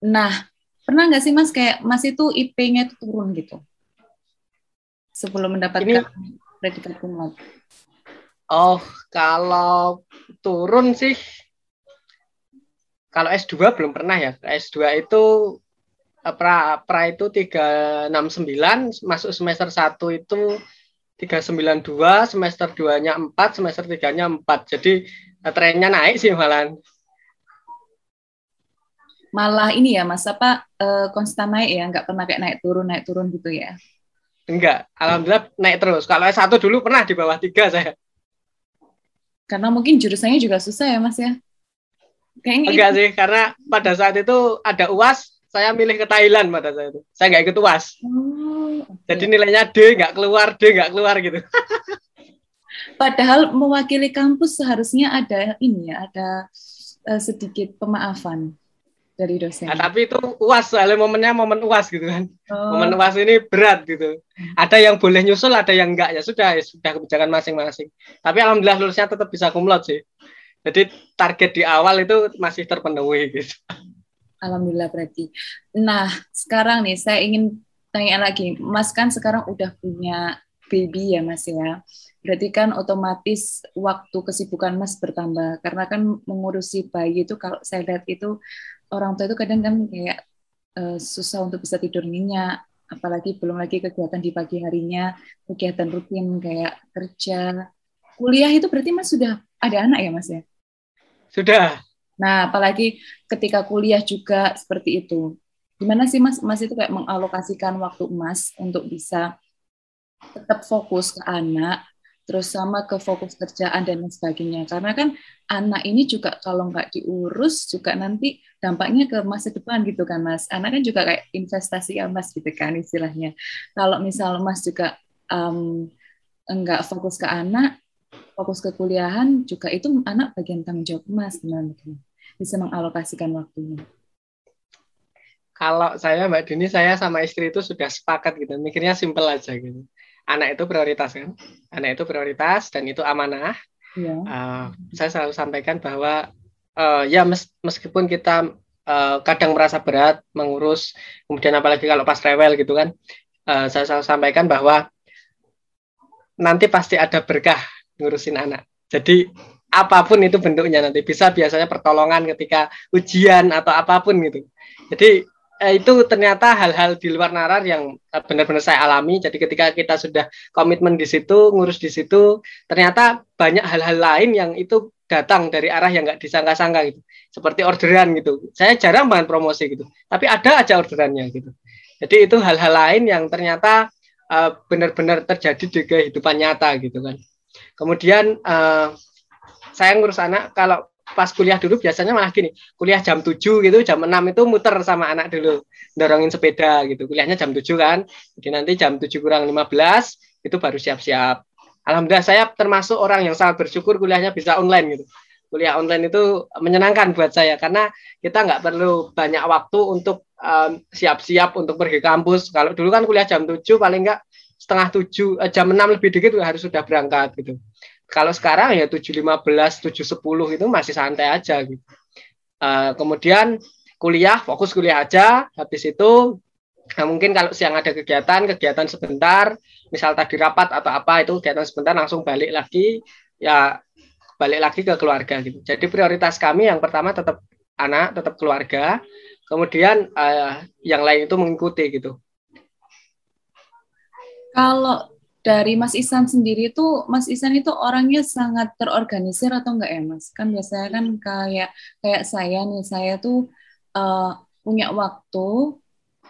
Nah, pernah nggak sih Mas kayak Mas itu IP-nya itu turun gitu? Sebelum mendapatkan predikat cum Oh, kalau turun sih kalau S2 belum pernah ya. S2 itu eh, pra pra itu 369, masuk semester 1 itu 392, semester 2-nya 4, semester 3-nya 4. Jadi eh, trennya naik sih malah. Malah ini ya Mas, apa uh, konstan naik ya, nggak pernah kayak naik turun, naik turun gitu ya? Enggak, alhamdulillah naik terus. Kalau S1 dulu pernah di bawah 3 saya. Karena mungkin jurusannya juga susah ya Mas ya? Kayaknya Enggak itu. sih, karena pada saat itu ada UAS, saya milih ke Thailand pada saat itu. Saya nggak ikut UAS. Oh, okay. Jadi nilainya D nggak keluar, D nggak keluar gitu. Padahal mewakili kampus seharusnya ada ini ya, ada uh, sedikit pemaafan dari dosen. Nah, tapi itu UAS, soalnya momennya momen UAS gitu kan. Oh. Momen UAS ini berat gitu. Ada yang boleh nyusul, ada yang enggak ya sudah, ya sudah kebijakan masing-masing. Tapi alhamdulillah lulusnya tetap bisa kumlot sih. Jadi target di awal itu masih terpenuhi gitu. Alhamdulillah berarti. Nah, sekarang nih saya ingin tanya lagi. Mas kan sekarang udah punya baby ya Mas ya. Berarti kan otomatis waktu kesibukan Mas bertambah karena kan mengurusi bayi itu kalau saya lihat itu orang tua itu kadang kan kayak uh, susah untuk bisa tidur nyenyak apalagi belum lagi kegiatan di pagi harinya, kegiatan rutin kayak kerja, kuliah itu berarti Mas sudah ada anak ya Mas ya? Sudah. Nah, apalagi ketika kuliah juga seperti itu. Gimana sih Mas? Mas itu kayak mengalokasikan waktu Mas untuk bisa tetap fokus ke anak, terus sama ke fokus kerjaan dan lain sebagainya. Karena kan anak ini juga kalau nggak diurus juga nanti dampaknya ke masa depan gitu kan Mas. Anak kan juga kayak investasi ya Mas gitu kan istilahnya. Kalau misal Mas juga um, enggak fokus ke anak, fokus ke kuliahan juga itu anak bagian tanggung jawab mas gimana bisa mengalokasikan waktunya kalau saya Mbak Dini saya sama istri itu sudah sepakat gitu mikirnya simpel aja gitu anak itu prioritas kan anak itu prioritas dan itu amanah ya. uh, saya selalu sampaikan bahwa uh, ya mes meskipun kita uh, kadang merasa berat mengurus kemudian apalagi kalau pas rewel gitu kan uh, saya selalu sampaikan bahwa nanti pasti ada berkah ngurusin anak. Jadi apa pun itu bentuknya nanti bisa biasanya pertolongan ketika ujian atau apa pun gitu. Jadi eh, itu ternyata hal-hal di luar narar yang eh, benar-benar saya alami. Jadi ketika kita sudah komitmen di situ, ngurus di situ, ternyata banyak hal-hal lain yang itu datang dari arah yang nggak disangka-sangka gitu. Seperti orderan gitu. Saya jarang banget promosi gitu. Tapi ada aja orderannya gitu. Jadi itu hal-hal lain yang ternyata uh, benar-benar terjadi di kehidupan nyata gitu kan. Kemudian uh, saya ngurus anak kalau pas kuliah dulu biasanya malah gini, kuliah jam 7 gitu, jam 6 itu muter sama anak dulu, dorongin sepeda gitu. Kuliahnya jam 7 kan. Jadi nanti jam 7 kurang 15 itu baru siap-siap. Alhamdulillah saya termasuk orang yang sangat bersyukur kuliahnya bisa online gitu. Kuliah online itu menyenangkan buat saya karena kita nggak perlu banyak waktu untuk siap-siap um, untuk pergi kampus. Kalau dulu kan kuliah jam 7 paling nggak setengah tujuh eh, jam enam lebih dikit harus sudah berangkat gitu. Kalau sekarang ya tujuh lima belas tujuh sepuluh itu masih santai aja gitu. Uh, kemudian kuliah fokus kuliah aja. Habis itu nah mungkin kalau siang ada kegiatan kegiatan sebentar, misal tadi rapat atau apa itu kegiatan sebentar langsung balik lagi ya balik lagi ke keluarga gitu. Jadi prioritas kami yang pertama tetap anak, tetap keluarga. Kemudian uh, yang lain itu mengikuti gitu. Kalau dari Mas Isan sendiri itu, Mas Isan itu orangnya sangat terorganisir atau enggak ya Mas? Kan biasanya kan kayak kayak saya nih, saya tuh uh, punya waktu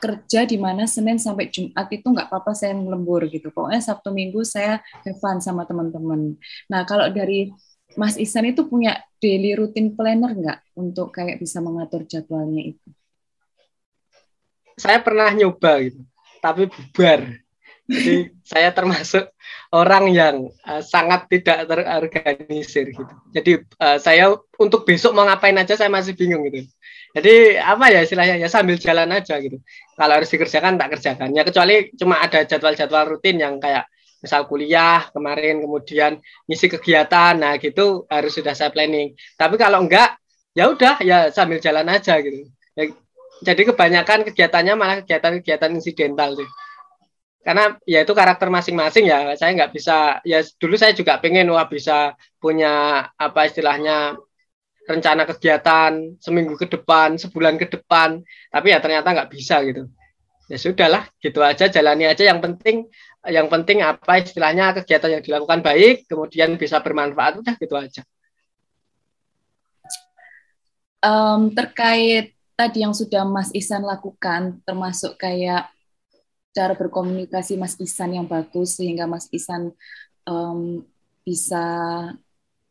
kerja di mana Senin sampai Jumat itu nggak apa-apa saya lembur gitu. Pokoknya Sabtu Minggu saya have fun sama teman-teman. Nah kalau dari Mas Isan itu punya daily routine planner nggak untuk kayak bisa mengatur jadwalnya itu? Saya pernah nyoba gitu, tapi bubar jadi saya termasuk orang yang uh, sangat tidak terorganisir gitu. Jadi uh, saya untuk besok mau ngapain aja saya masih bingung gitu. Jadi apa ya istilahnya ya sambil jalan aja gitu. Kalau harus dikerjakan tak kerjakan. Ya kecuali cuma ada jadwal-jadwal rutin yang kayak misal kuliah kemarin kemudian ngisi kegiatan nah gitu harus sudah saya planning. Tapi kalau enggak ya udah ya sambil jalan aja gitu. Ya, jadi kebanyakan kegiatannya malah kegiatan-kegiatan insidental sih karena ya itu karakter masing-masing ya. Saya nggak bisa ya dulu saya juga pengen wah bisa punya apa istilahnya rencana kegiatan seminggu ke depan sebulan ke depan. Tapi ya ternyata nggak bisa gitu. Ya sudahlah gitu aja jalani aja. Yang penting yang penting apa istilahnya kegiatan yang dilakukan baik kemudian bisa bermanfaat udah gitu aja. Um, terkait tadi yang sudah Mas Isan lakukan termasuk kayak cara berkomunikasi Mas Isan yang bagus sehingga Mas Isan um, bisa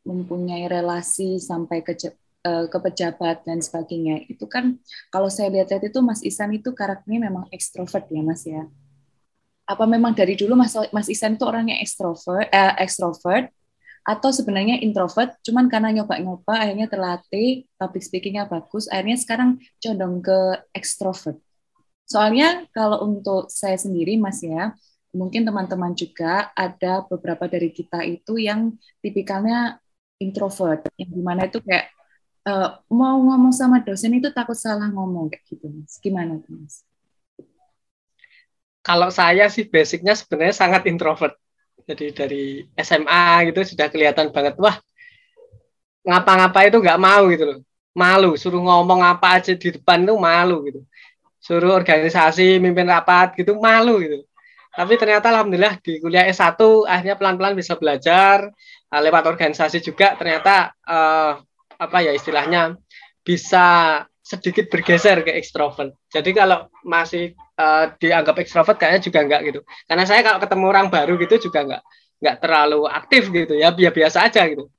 mempunyai relasi sampai ke uh, ke pejabat dan sebagainya. Itu kan kalau saya lihat-lihat itu Mas Isan itu karakternya memang ekstrovert ya Mas ya. Apa memang dari dulu Mas Mas Isan itu orangnya ekstrovert eh, ekstrovert atau sebenarnya introvert cuman karena nyoba-nyoba akhirnya terlatih public speakingnya bagus akhirnya sekarang condong ke ekstrovert Soalnya kalau untuk saya sendiri Mas ya, mungkin teman-teman juga ada beberapa dari kita itu yang tipikalnya introvert, yang di mana itu kayak uh, mau ngomong sama dosen itu takut salah ngomong kayak gitu Mas. Gimana tuh Mas? Kalau saya sih basicnya sebenarnya sangat introvert. Jadi dari SMA gitu sudah kelihatan banget, wah ngapa-ngapa itu nggak mau gitu loh. Malu, suruh ngomong apa aja di depan itu malu gitu suruh organisasi, mimpin rapat gitu malu gitu. Tapi ternyata alhamdulillah di kuliah S1 akhirnya pelan-pelan bisa belajar uh, lewat organisasi juga ternyata uh, apa ya istilahnya bisa sedikit bergeser ke ekstrovert. Jadi kalau masih uh, dianggap ekstrovert kayaknya juga enggak gitu. Karena saya kalau ketemu orang baru gitu juga enggak enggak terlalu aktif gitu ya, biasa biasa aja gitu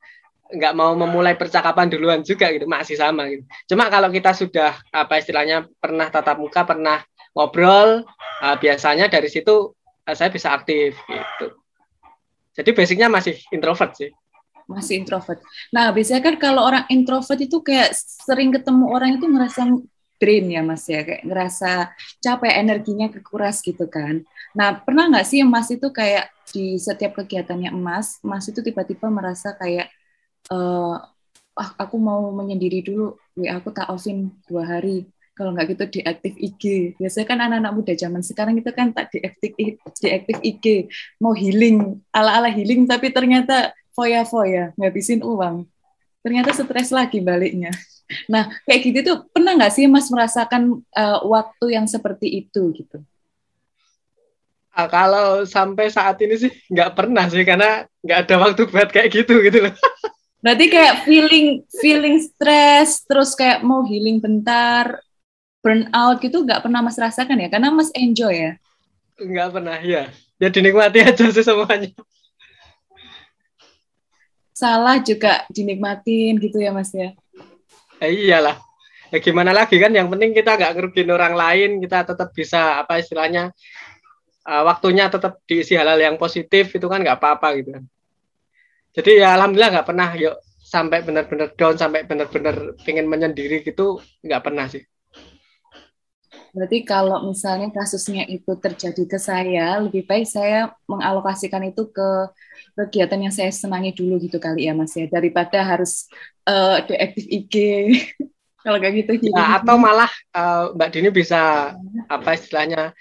nggak mau memulai percakapan duluan juga gitu masih sama gitu. Cuma kalau kita sudah apa istilahnya pernah tatap muka pernah ngobrol uh, biasanya dari situ uh, saya bisa aktif gitu. Jadi basicnya masih introvert sih. Masih introvert. Nah biasanya kan kalau orang introvert itu kayak sering ketemu orang itu ngerasa drain ya mas ya. Kayak ngerasa capek energinya kekuras gitu kan. Nah pernah nggak sih mas itu kayak di setiap kegiatannya emas mas itu tiba-tiba merasa kayak uh, aku mau menyendiri dulu. WA aku tak offin dua hari. Kalau nggak gitu diaktif IG biasanya kan anak-anak muda zaman sekarang itu kan tak diaktif diaktif IG mau healing ala-ala healing tapi ternyata foya-foya ngabisin uang. Ternyata stres lagi baliknya. Nah kayak gitu tuh pernah nggak sih mas merasakan uh, waktu yang seperti itu gitu? Uh, kalau sampai saat ini sih nggak pernah sih karena nggak ada waktu buat kayak gitu gitu loh. Berarti kayak feeling feeling stress, terus kayak mau healing bentar, burnout gitu nggak pernah Mas rasakan ya? Karena Mas enjoy ya? Nggak pernah, ya. Ya dinikmati aja sih semuanya. Salah juga dinikmatin gitu ya Mas ya? Eh, iyalah. Ya gimana lagi kan, yang penting kita nggak ngerugin orang lain, kita tetap bisa apa istilahnya, uh, waktunya tetap diisi hal-hal yang positif, itu kan nggak apa-apa gitu kan jadi ya alhamdulillah nggak pernah yuk sampai benar-benar down sampai benar-benar pengen menyendiri gitu nggak pernah sih Berarti kalau misalnya kasusnya itu terjadi ke saya, lebih baik saya mengalokasikan itu ke kegiatan yang saya senangi dulu gitu kali ya Mas ya, daripada harus uh, deaktif IG. kalau kayak gitu. Ya, atau malah uh, Mbak Dini bisa apa istilahnya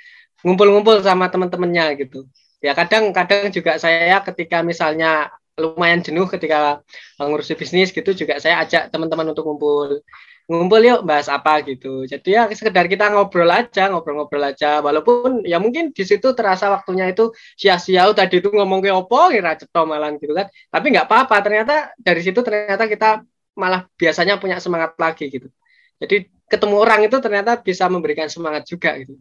ngumpul-ngumpul sama teman-temannya gitu. Ya kadang-kadang juga saya ketika misalnya lumayan jenuh ketika mengurusi bisnis gitu. Juga saya ajak teman-teman untuk ngumpul ngumpul yuk bahas apa gitu. Jadi ya sekedar kita ngobrol aja ngobrol-ngobrol aja. Walaupun ya mungkin di situ terasa waktunya itu sia-sia. Tadi itu ngomong ke opo kira ceto gitu kan. Tapi nggak apa-apa. Ternyata dari situ ternyata kita malah biasanya punya semangat lagi gitu. Jadi ketemu orang itu ternyata bisa memberikan semangat juga gitu.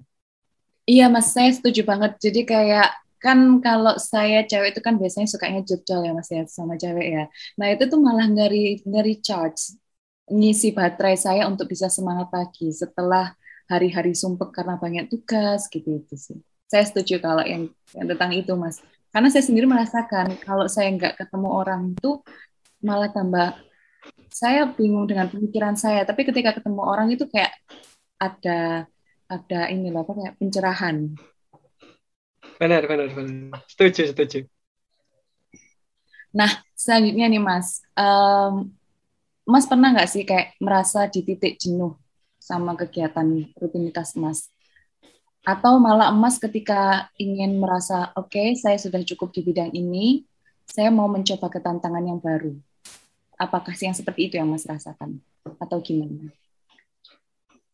Iya mas. Saya setuju banget. Jadi kayak kan kalau saya cewek itu kan biasanya sukanya jodol ya mas ya sama cewek ya. Nah itu tuh malah ngeri ngeri charge ngisi baterai saya untuk bisa semangat pagi setelah hari-hari sumpek karena banyak tugas gitu itu sih. Saya setuju kalau yang, yang tentang itu mas. Karena saya sendiri merasakan kalau saya nggak ketemu orang itu malah tambah saya bingung dengan pemikiran saya. Tapi ketika ketemu orang itu kayak ada ada ini loh kayak pencerahan benar benar benar setuju setuju nah selanjutnya nih mas um, mas pernah nggak sih kayak merasa di titik jenuh sama kegiatan rutinitas emas? Atau malah emas ketika ingin merasa, oke, okay, saya sudah cukup di bidang ini, saya mau mencoba ketantangan yang baru. Apakah sih yang seperti itu yang Mas rasakan? Atau gimana?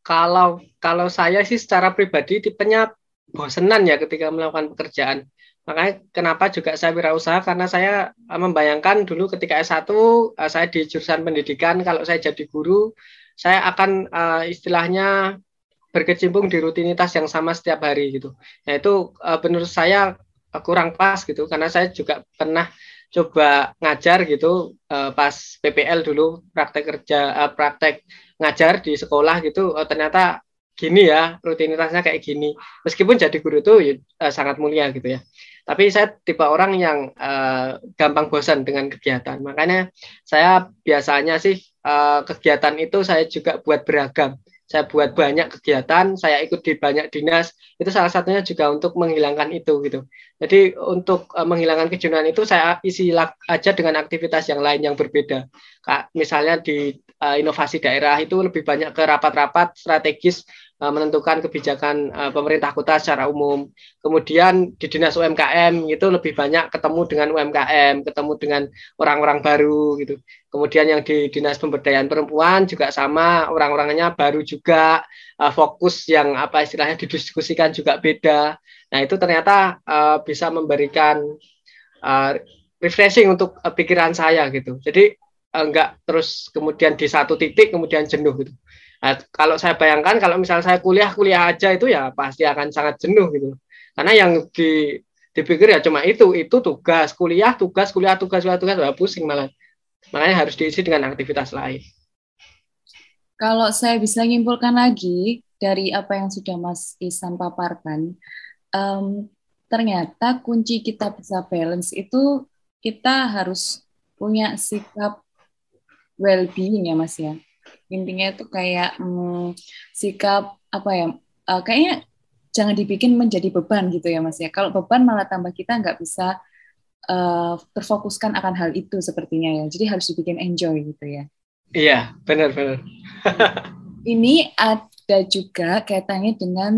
Kalau kalau saya sih secara pribadi tipenya bosenan ya ketika melakukan pekerjaan. Makanya kenapa juga saya wirausaha karena saya eh, membayangkan dulu ketika S1 eh, saya di jurusan pendidikan kalau saya jadi guru saya akan uh, istilahnya berkecimpung di rutinitas yang sama setiap hari gitu. Nah itu menurut saya kurang pas gitu karena saya juga pernah coba ngajar gitu pas PPL dulu praktek kerja praktek ngajar di sekolah gitu uh, ternyata gini ya rutinitasnya kayak gini. Meskipun jadi guru itu uh, sangat mulia gitu ya. Tapi saya tipe orang yang uh, gampang bosan dengan kegiatan. Makanya saya biasanya sih uh, kegiatan itu saya juga buat beragam. Saya buat banyak kegiatan, saya ikut di banyak dinas, itu salah satunya juga untuk menghilangkan itu gitu. Jadi untuk uh, menghilangkan kejenuhan itu saya isi aja dengan aktivitas yang lain yang berbeda. Kak, misalnya di inovasi daerah itu lebih banyak ke rapat-rapat strategis menentukan kebijakan uh, pemerintah kota secara umum. Kemudian di dinas UMKM itu lebih banyak ketemu dengan UMKM, ketemu dengan orang-orang baru gitu. Kemudian yang di dinas pemberdayaan perempuan juga sama, orang-orangnya baru juga uh, fokus yang apa istilahnya didiskusikan juga beda. Nah itu ternyata bisa memberikan refreshing untuk pikiran saya gitu. Jadi enggak terus kemudian di satu titik kemudian jenuh gitu. Nah, kalau saya bayangkan kalau misalnya saya kuliah kuliah aja itu ya pasti akan sangat jenuh gitu. Karena yang di dipikir ya cuma itu itu tugas kuliah tugas kuliah tugas kuliah tugas tugas pusing malah. Makanya harus diisi dengan aktivitas lain. Kalau saya bisa menyimpulkan lagi dari apa yang sudah Mas Isan paparkan, um, ternyata kunci kita bisa balance itu kita harus punya sikap well-being ya Mas ya. Intinya itu kayak hmm, sikap apa ya? Uh, kayaknya jangan dibikin menjadi beban gitu ya Mas ya. Kalau beban malah tambah kita nggak bisa uh, terfokuskan akan hal itu sepertinya ya. Jadi harus dibikin enjoy gitu ya. Iya, benar-benar. Ini ada juga kaitannya dengan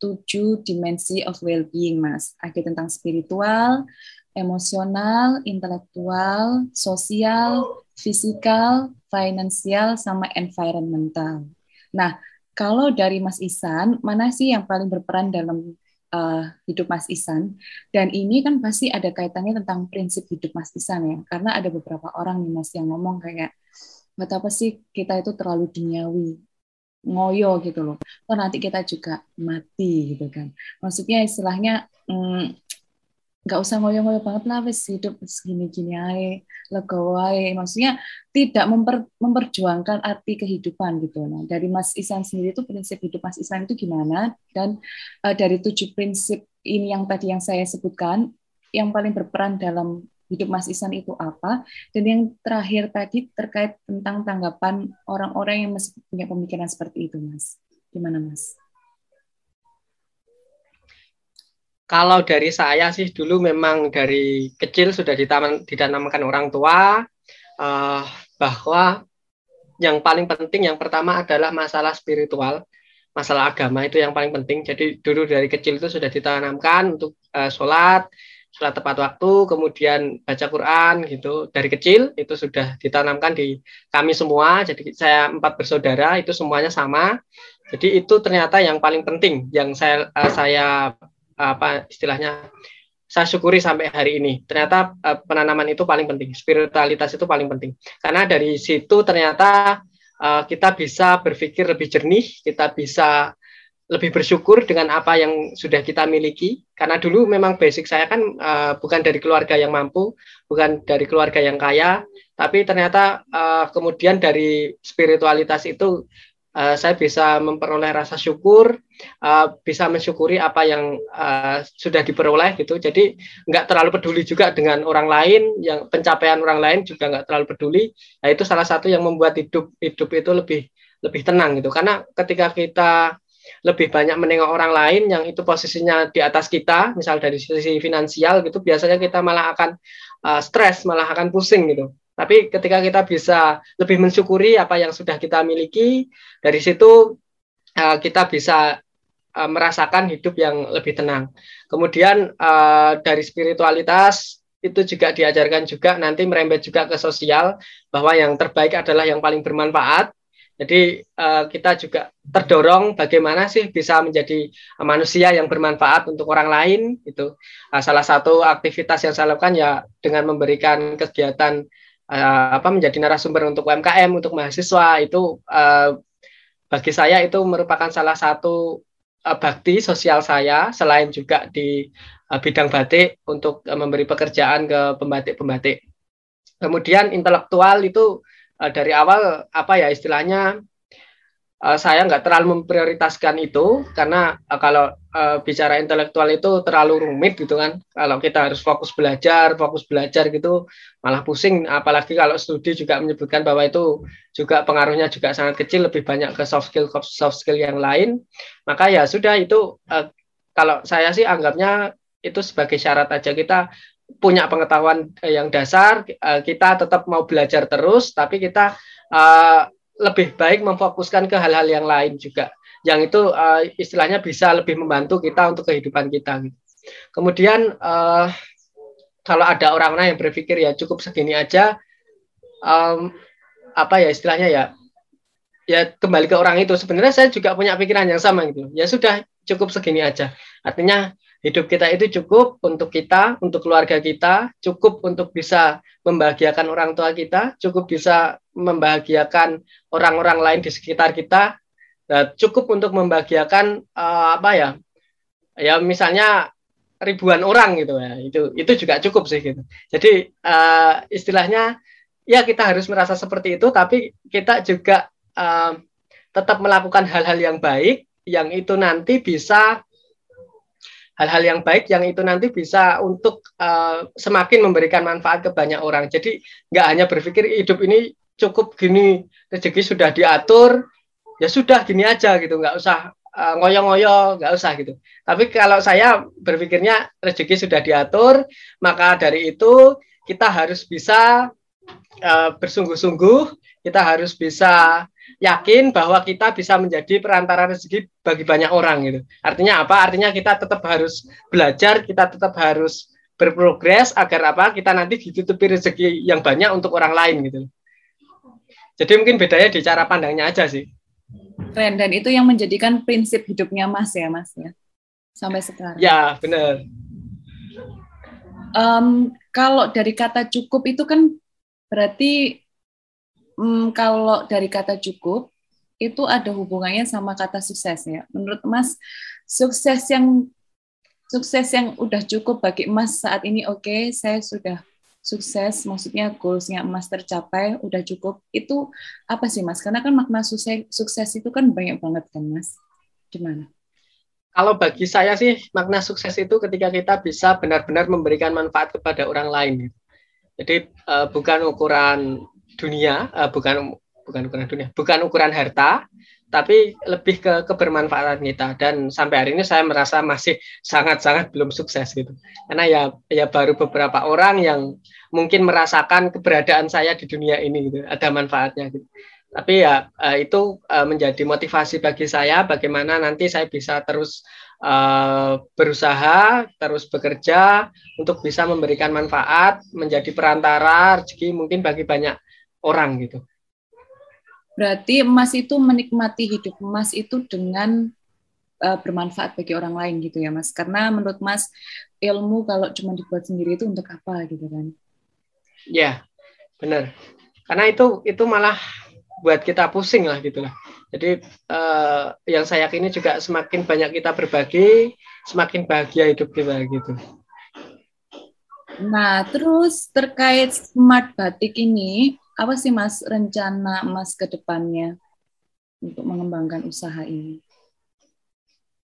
tujuh dimensi of well-being, Mas. Ada tentang spiritual, emosional, intelektual, sosial, fisikal, finansial, sama environmental. Nah, kalau dari Mas Isan, mana sih yang paling berperan dalam uh, hidup Mas Isan? Dan ini kan pasti ada kaitannya tentang prinsip hidup Mas Isan ya, karena ada beberapa orang nih Mas yang ngomong kayak, apa sih kita itu terlalu duniawi, ngoyo gitu loh. Oh nanti kita juga mati gitu kan. Maksudnya istilahnya mm, nggak usah ngoyo-ngoyo banget. Lah wes hidup segini-gini aja legowo maksudnya tidak memper, memperjuangkan arti kehidupan gitu. Nah dari Mas Isan sendiri itu prinsip hidup Mas Isan itu gimana? Dan uh, dari tujuh prinsip ini yang tadi yang saya sebutkan yang paling berperan dalam hidup Mas Isan itu apa? Dan yang terakhir tadi terkait tentang tanggapan orang-orang yang masih punya pemikiran seperti itu Mas. Gimana Mas Kalau dari saya sih dulu memang dari kecil sudah ditaman, ditanamkan orang tua uh, bahwa yang paling penting yang pertama adalah masalah spiritual, masalah agama itu yang paling penting. Jadi dulu dari kecil itu sudah ditanamkan untuk uh, sholat, sholat tepat waktu, kemudian baca Quran gitu. Dari kecil itu sudah ditanamkan di kami semua. Jadi saya empat bersaudara itu semuanya sama. Jadi itu ternyata yang paling penting yang saya uh, saya apa istilahnya saya syukuri sampai hari ini. Ternyata uh, penanaman itu paling penting, spiritualitas itu paling penting. Karena dari situ ternyata uh, kita bisa berpikir lebih jernih, kita bisa lebih bersyukur dengan apa yang sudah kita miliki. Karena dulu memang basic saya kan uh, bukan dari keluarga yang mampu, bukan dari keluarga yang kaya, tapi ternyata uh, kemudian dari spiritualitas itu uh, saya bisa memperoleh rasa syukur, uh, bisa mensyukuri apa yang uh, sudah diperoleh gitu. Jadi nggak terlalu peduli juga dengan orang lain, yang pencapaian orang lain juga nggak terlalu peduli. Nah itu salah satu yang membuat hidup hidup itu lebih lebih tenang gitu. Karena ketika kita lebih banyak menengok orang lain yang itu posisinya di atas kita, misal dari sisi finansial gitu, biasanya kita malah akan uh, stres, malah akan pusing gitu. Tapi ketika kita bisa lebih mensyukuri apa yang sudah kita miliki, dari situ uh, kita bisa uh, merasakan hidup yang lebih tenang. Kemudian uh, dari spiritualitas itu juga diajarkan juga nanti merembet juga ke sosial bahwa yang terbaik adalah yang paling bermanfaat. Jadi kita juga terdorong bagaimana sih bisa menjadi manusia yang bermanfaat untuk orang lain itu. Salah satu aktivitas yang saya lakukan ya dengan memberikan kegiatan uh, apa menjadi narasumber untuk UMKM untuk mahasiswa itu uh, bagi saya itu merupakan salah satu uh, bakti sosial saya selain juga di uh, bidang batik untuk uh, memberi pekerjaan ke pembatik-pembatik. Kemudian intelektual itu uh, dari awal apa ya istilahnya uh, saya nggak terlalu memprioritaskan itu karena uh, kalau uh, bicara intelektual itu terlalu rumit gitu kan. Kalau kita harus fokus belajar fokus belajar gitu malah pusing. Apalagi kalau studi juga menyebutkan bahwa itu juga pengaruhnya juga sangat kecil lebih banyak ke soft skill soft skill yang lain. Maka ya sudah itu uh, kalau saya sih anggapnya itu sebagai syarat aja. Kita punya pengetahuan eh, yang dasar, eh, kita tetap mau belajar terus, tapi kita lebih baik memfokuskan ke hal-hal yang lain juga, yang itu uh, istilahnya bisa lebih membantu kita untuk kehidupan kita. Gitu. Kemudian uh, kalau ada orang-orang yang berpikir ya cukup segini aja, um, apa ya istilahnya ya, ya kembali ke orang itu. Sebenarnya saya juga punya pikiran yang sama gitu. Ya sudah cukup segini aja. Artinya Hidup kita itu cukup untuk kita, untuk keluarga kita, cukup untuk bisa membahagiakan orang tua kita, cukup bisa membahagiakan orang-orang lain di sekitar kita, cukup untuk membahagiakan uh, apa ya? Ya misalnya ribuan orang gitu ya. Itu itu juga cukup sih gitu. Jadi uh, istilahnya ya kita harus merasa seperti itu tapi kita juga uh, tetap melakukan hal-hal yang baik yang itu nanti bisa hal-hal yang baik yang itu nanti bisa untuk uh, semakin memberikan manfaat ke banyak orang. Jadi nggak hanya berpikir hidup ini cukup gini rezeki sudah diatur ya sudah gini aja gitu nggak usah uh, ngoyo-ngoyo nggak usah gitu. Tapi kalau saya berpikirnya rezeki sudah diatur maka dari itu kita harus bisa uh, bersungguh-sungguh kita harus bisa yakin bahwa kita bisa menjadi perantara rezeki bagi banyak orang gitu. Artinya apa? Artinya kita tetap harus belajar, kita tetap harus berprogres agar apa? Kita nanti ditutupi rezeki yang banyak untuk orang lain gitu. Jadi mungkin bedanya di cara pandangnya aja sih. Keren dan itu yang menjadikan prinsip hidupnya Mas ya, Mas ya. Sampai sekarang. Ya, benar. Um, kalau dari kata cukup itu kan berarti hmm, kalau dari kata cukup itu ada hubungannya sama kata sukses ya. Menurut Mas, sukses yang sukses yang udah cukup bagi Mas saat ini oke, okay, saya sudah sukses, maksudnya goalsnya Mas tercapai, udah cukup. Itu apa sih Mas? Karena kan makna sukses, sukses itu kan banyak banget kan Mas. Gimana? Kalau bagi saya sih makna sukses itu ketika kita bisa benar-benar memberikan manfaat kepada orang lain. Jadi uh, bukan ukuran dunia uh, bukan bukan ukuran dunia bukan ukuran harta tapi lebih ke kebermanfaatan kita. Dan sampai hari ini saya merasa masih sangat-sangat belum sukses gitu. Karena ya ya baru beberapa orang yang mungkin merasakan keberadaan saya di dunia ini gitu ada manfaatnya gitu. Tapi ya eh, itu eh, menjadi motivasi bagi saya bagaimana nanti saya bisa terus berusaha terus bekerja untuk bisa memberikan manfaat menjadi perantara rezeki mungkin bagi banyak orang gitu. Berarti emas itu menikmati hidup emas itu dengan uh, bermanfaat bagi orang lain gitu ya Mas. Karena menurut Mas ilmu kalau cuma dibuat sendiri itu untuk apa gitu kan? Ya, benar. Karena itu itu malah buat kita pusing lah gitu lah. Jadi uh, yang saya yakini juga semakin banyak kita berbagi, semakin bahagia hidup kita gitu. Nah, terus terkait smart batik ini, apa sih Mas rencana Mas ke depannya untuk mengembangkan usaha ini?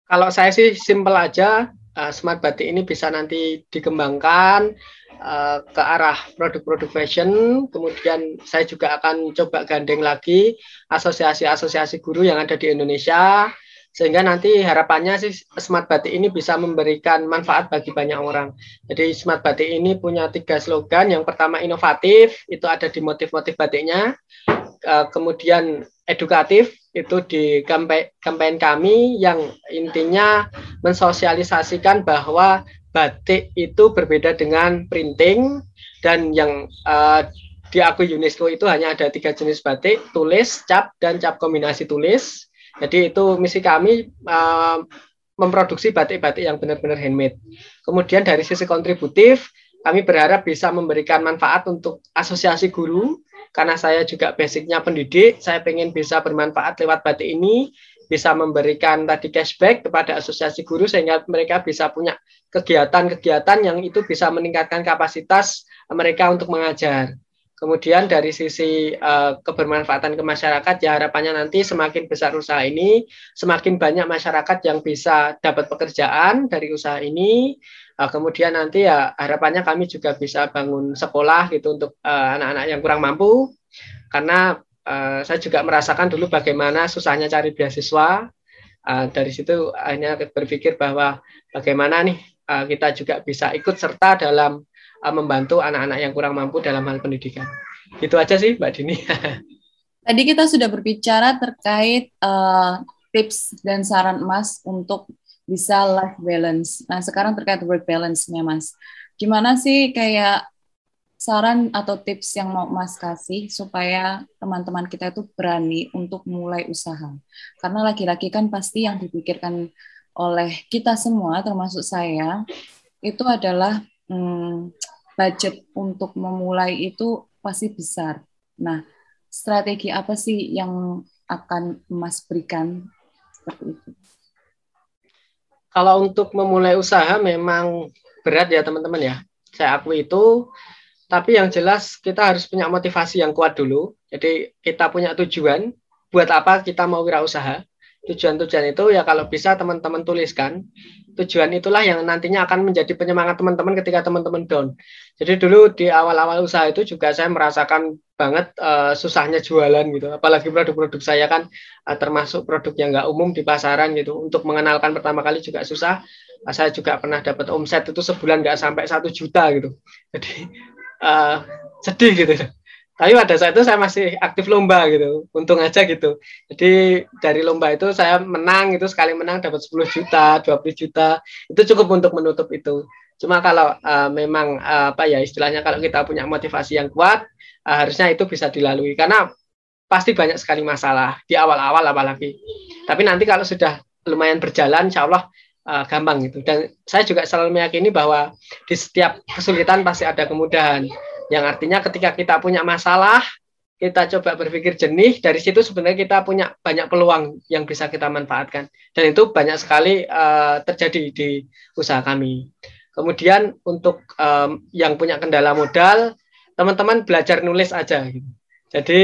Kalau saya sih simple aja, uh, smart batik ini bisa nanti dikembangkan uh, ke arah produk-produk fashion. Kemudian saya juga akan coba gandeng lagi asosiasi-asosiasi guru yang ada di Indonesia sehingga nanti harapannya sih smart batik ini bisa memberikan manfaat bagi banyak orang. Jadi smart batik ini punya tiga slogan. Yang pertama inovatif, itu ada di motif-motif batiknya. uh, kemudian edukatif itu di kampanye kami yang intinya mensosialisasikan bahwa batik itu berbeda dengan printing dan yang uh, diakui UNESCO itu hanya ada tiga jenis batik, tulis, cap, dan cap kombinasi tulis. Jadi itu misi kami uh, memproduksi batik-batik yang benar-benar handmade. Kemudian dari sisi kontributif, kami berharap bisa memberikan manfaat untuk asosiasi guru karena saya juga basicnya pendidik, saya ingin bisa bermanfaat lewat batik ini, bisa memberikan tadi cashback kepada asosiasi guru sehingga mereka bisa punya kegiatan-kegiatan yang itu bisa meningkatkan kapasitas mereka untuk mengajar. Kemudian dari sisi uh, kebermanfaatan ke masyarakat, ya harapannya nanti semakin besar usaha ini, semakin banyak masyarakat yang bisa dapat pekerjaan dari usaha ini, Uh, kemudian nanti ya harapannya kami juga bisa bangun sekolah gitu untuk eh, anak-anak uh, yang kurang mampu karena uh, saya juga merasakan dulu bagaimana susahnya cari beasiswa. Uh, dari situ hanya berpikir bahwa bagaimana nih uh, kita juga bisa ikut serta dalam membantu anak-anak yang kurang mampu dalam hal pendidikan. Itu aja sih Mbak Dini. Tadi kita sudah berbicara terkait uh, tips dan saran Mas untuk bisa life balance. Nah, sekarang terkait work balance-nya, Mas. Gimana sih kayak saran atau tips yang mau Mas kasih supaya teman-teman kita itu berani untuk mulai usaha? Karena laki-laki kan pasti yang dipikirkan oleh kita semua, termasuk saya, itu adalah hmm, budget untuk memulai itu pasti besar. Nah, strategi apa sih yang akan Mas berikan seperti itu? kalau untuk memulai usaha memang berat ya teman-teman ya. Saya akui itu. Tapi yang jelas kita harus punya motivasi yang kuat dulu. Jadi kita punya tujuan buat apa kita mau wirausaha. Tujuan-tujuan itu ya kalau bisa teman-teman tuliskan tujuan itulah yang nantinya akan menjadi penyemangat teman-teman ketika teman-teman down. Jadi dulu di awal-awal usaha itu juga saya merasakan banget uh, susahnya jualan gitu. Apalagi produk-produk saya kan uh, termasuk produk yang nggak umum di pasaran gitu. Untuk mengenalkan pertama kali juga susah. Uh, saya juga pernah dapat omset itu sebulan nggak sampai satu juta gitu. Jadi uh, sedih gitu. Tapi pada saat itu saya masih aktif lomba gitu, untung aja gitu. Jadi dari lomba itu saya menang itu sekali menang dapat 10 juta, 20 juta, itu cukup untuk menutup itu. Cuma kalau uh, memang uh, apa ya istilahnya kalau kita punya motivasi yang kuat, uh, harusnya itu bisa dilalui karena pasti banyak sekali masalah di awal-awal apalagi. Tapi nanti kalau sudah lumayan berjalan, insya Allah uh, gampang gitu. Dan saya juga selalu meyakini bahwa di setiap kesulitan pasti ada kemudahan yang artinya ketika kita punya masalah, kita coba berpikir jernih, dari situ sebenarnya kita punya banyak peluang yang bisa kita manfaatkan. Dan itu banyak sekali uh, terjadi di usaha kami. Kemudian untuk um, yang punya kendala modal, teman-teman belajar nulis aja. Gitu. Jadi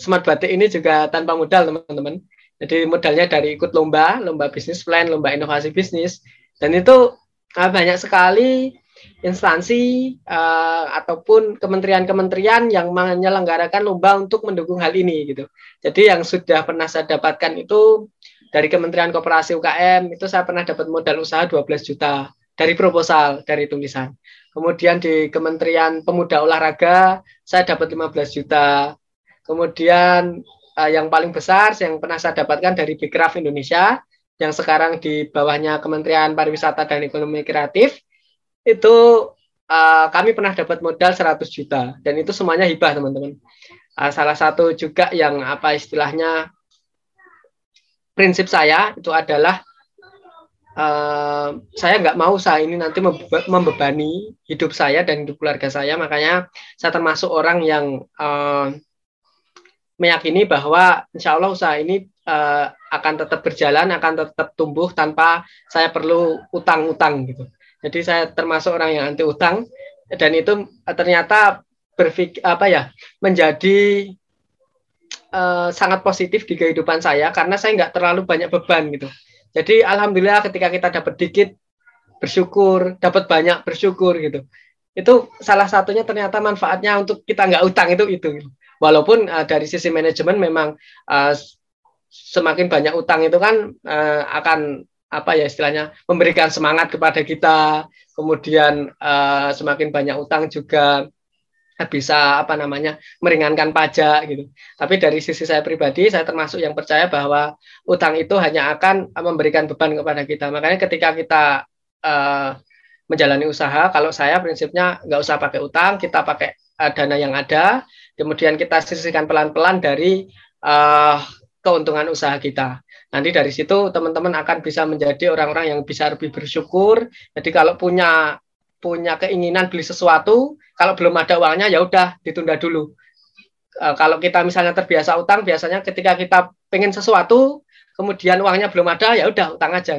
smart batik ini juga tanpa modal teman-teman. Jadi modalnya dari ikut lomba, lomba bisnis plan, lomba inovasi bisnis, dan itu uh, banyak sekali instansi uh, ataupun kementerian-kementerian yang menyelenggarakan lomba untuk mendukung hal ini gitu. Jadi yang sudah pernah saya dapatkan itu dari Kementerian Koperasi UKM itu saya pernah dapat modal usaha 12 juta dari proposal dari tulisan. Kemudian di Kementerian Pemuda Olahraga saya dapat 15 juta. Kemudian uh, yang paling besar yang pernah saya dapatkan dari Bikraf Indonesia yang sekarang di bawahnya Kementerian Pariwisata dan Ekonomi Kreatif itu uh, kami pernah dapat modal 100 juta. Dan itu semuanya hibah teman-teman. Uh, salah satu juga yang apa istilahnya prinsip saya itu adalah uh, saya nggak mau usaha ini nanti membebani hidup saya dan hidup keluarga saya. Makanya saya termasuk orang yang uh, meyakini bahwa insya Allah usaha ini uh, akan tetap berjalan akan tetap tumbuh tanpa saya perlu utang-utang gitu jadi saya termasuk orang yang anti utang dan itu ternyata berpikir apa ya menjadi uh, sangat positif di kehidupan saya karena saya nggak terlalu banyak beban gitu. Jadi alhamdulillah ketika kita dapat dikit bersyukur, dapat banyak bersyukur gitu. Itu salah satunya ternyata manfaatnya untuk kita nggak utang itu itu. Walaupun uh, dari sisi manajemen memang uh, semakin banyak utang itu kan uh, akan apa ya istilahnya memberikan semangat kepada kita kemudian uh, semakin banyak utang juga bisa apa namanya meringankan pajak gitu. Tapi dari sisi saya pribadi, saya termasuk yang percaya bahwa utang itu hanya akan memberikan beban kepada kita. Makanya ketika kita uh, menjalani usaha, kalau saya prinsipnya nggak usah pakai utang, kita pakai uh, dana yang ada, kemudian kita sisihkan pelan-pelan dari uh, keuntungan usaha kita. Nanti dari situ teman-teman akan bisa menjadi orang-orang yang bisa lebih bersyukur. Jadi kalau punya punya keinginan beli sesuatu, kalau belum ada uangnya ya udah ditunda dulu. E, kalau kita misalnya terbiasa utang, biasanya ketika kita pengen sesuatu, kemudian uangnya belum ada, ya udah utang aja.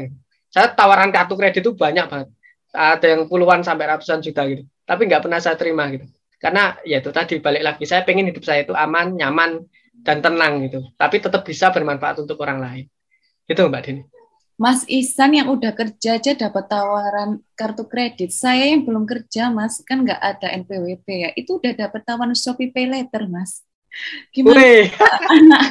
Saya tawaran kartu kredit itu banyak banget, ada yang puluhan sampai ratusan juta gitu, tapi nggak pernah saya terima gitu. Karena ya itu tadi balik lagi, saya pengen hidup saya itu aman, nyaman, dan tenang gitu, tapi tetap bisa bermanfaat untuk orang lain. Itu Mbak Dini. Mas Isan yang udah kerja aja dapat tawaran kartu kredit. Saya yang belum kerja, Mas, kan nggak ada NPWP ya. Itu udah dapat tawaran Shopee Pay Later, Mas. Gimana anak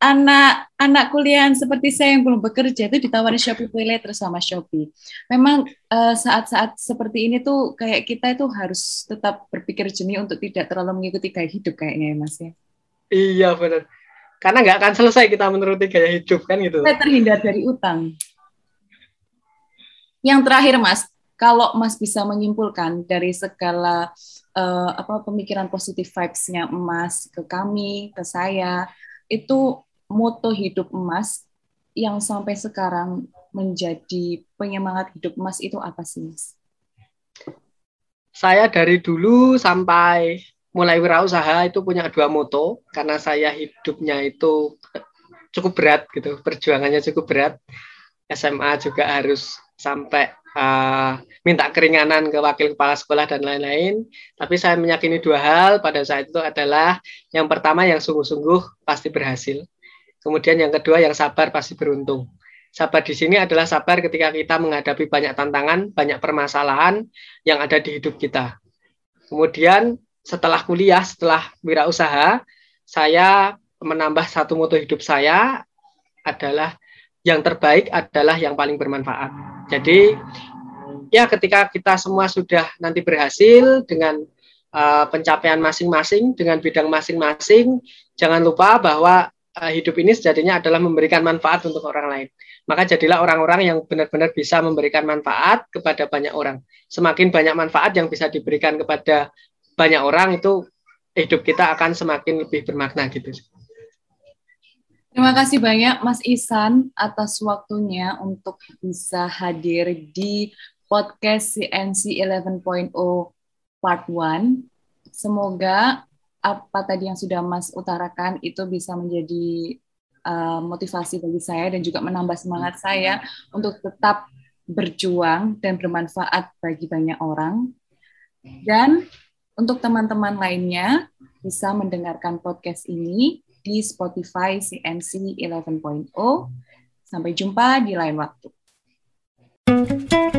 anak anak kuliahan seperti saya yang belum bekerja itu ditawarin Shopee Pay Later sama Shopee. Memang eh, saat-saat uh, seperti ini tuh kayak kita itu harus tetap berpikir jernih untuk tidak terlalu mengikuti gaya hidup kayaknya ya, Mas ya. Iya benar karena nggak akan selesai kita menuruti gaya hidup kan gitu. Kita terhindar dari utang. Yang terakhir Mas, kalau Mas bisa menyimpulkan dari segala uh, apa pemikiran positif vibes-nya Mas ke kami, ke saya, itu moto hidup Mas yang sampai sekarang menjadi penyemangat hidup Mas itu apa sih Mas? Saya dari dulu sampai mulai wirausaha itu punya dua moto karena saya hidupnya itu cukup berat gitu perjuangannya cukup berat. SMA juga harus sampai uh, minta keringanan ke wakil kepala sekolah dan lain-lain. Tapi saya meyakini dua hal pada saat itu adalah yang pertama yang sungguh-sungguh pasti berhasil. Kemudian yang kedua yang sabar pasti beruntung. Sabar di sini adalah sabar ketika kita menghadapi banyak tantangan banyak permasalahan yang ada di hidup kita. Kemudian setelah kuliah, setelah wirausaha, saya menambah satu moto hidup saya adalah yang terbaik adalah yang paling bermanfaat. Jadi ya ketika kita semua sudah nanti berhasil dengan uh, pencapaian masing-masing dengan bidang masing-masing, jangan lupa bahwa uh, hidup ini sejatinya adalah memberikan manfaat untuk orang lain. Maka jadilah orang-orang yang benar-benar bisa memberikan manfaat kepada banyak orang. Semakin banyak manfaat yang bisa diberikan kepada banyak orang itu hidup kita akan semakin lebih bermakna gitu. Terima kasih banyak Mas Isan atas waktunya untuk bisa hadir di podcast CNC 11.0 part 1. Semoga apa tadi yang sudah Mas utarakan itu bisa menjadi uh, motivasi bagi saya dan juga menambah semangat saya untuk tetap berjuang dan bermanfaat bagi banyak orang. Dan untuk teman-teman lainnya, bisa mendengarkan podcast ini di Spotify CNC 11.0. Sampai jumpa di lain waktu. thank you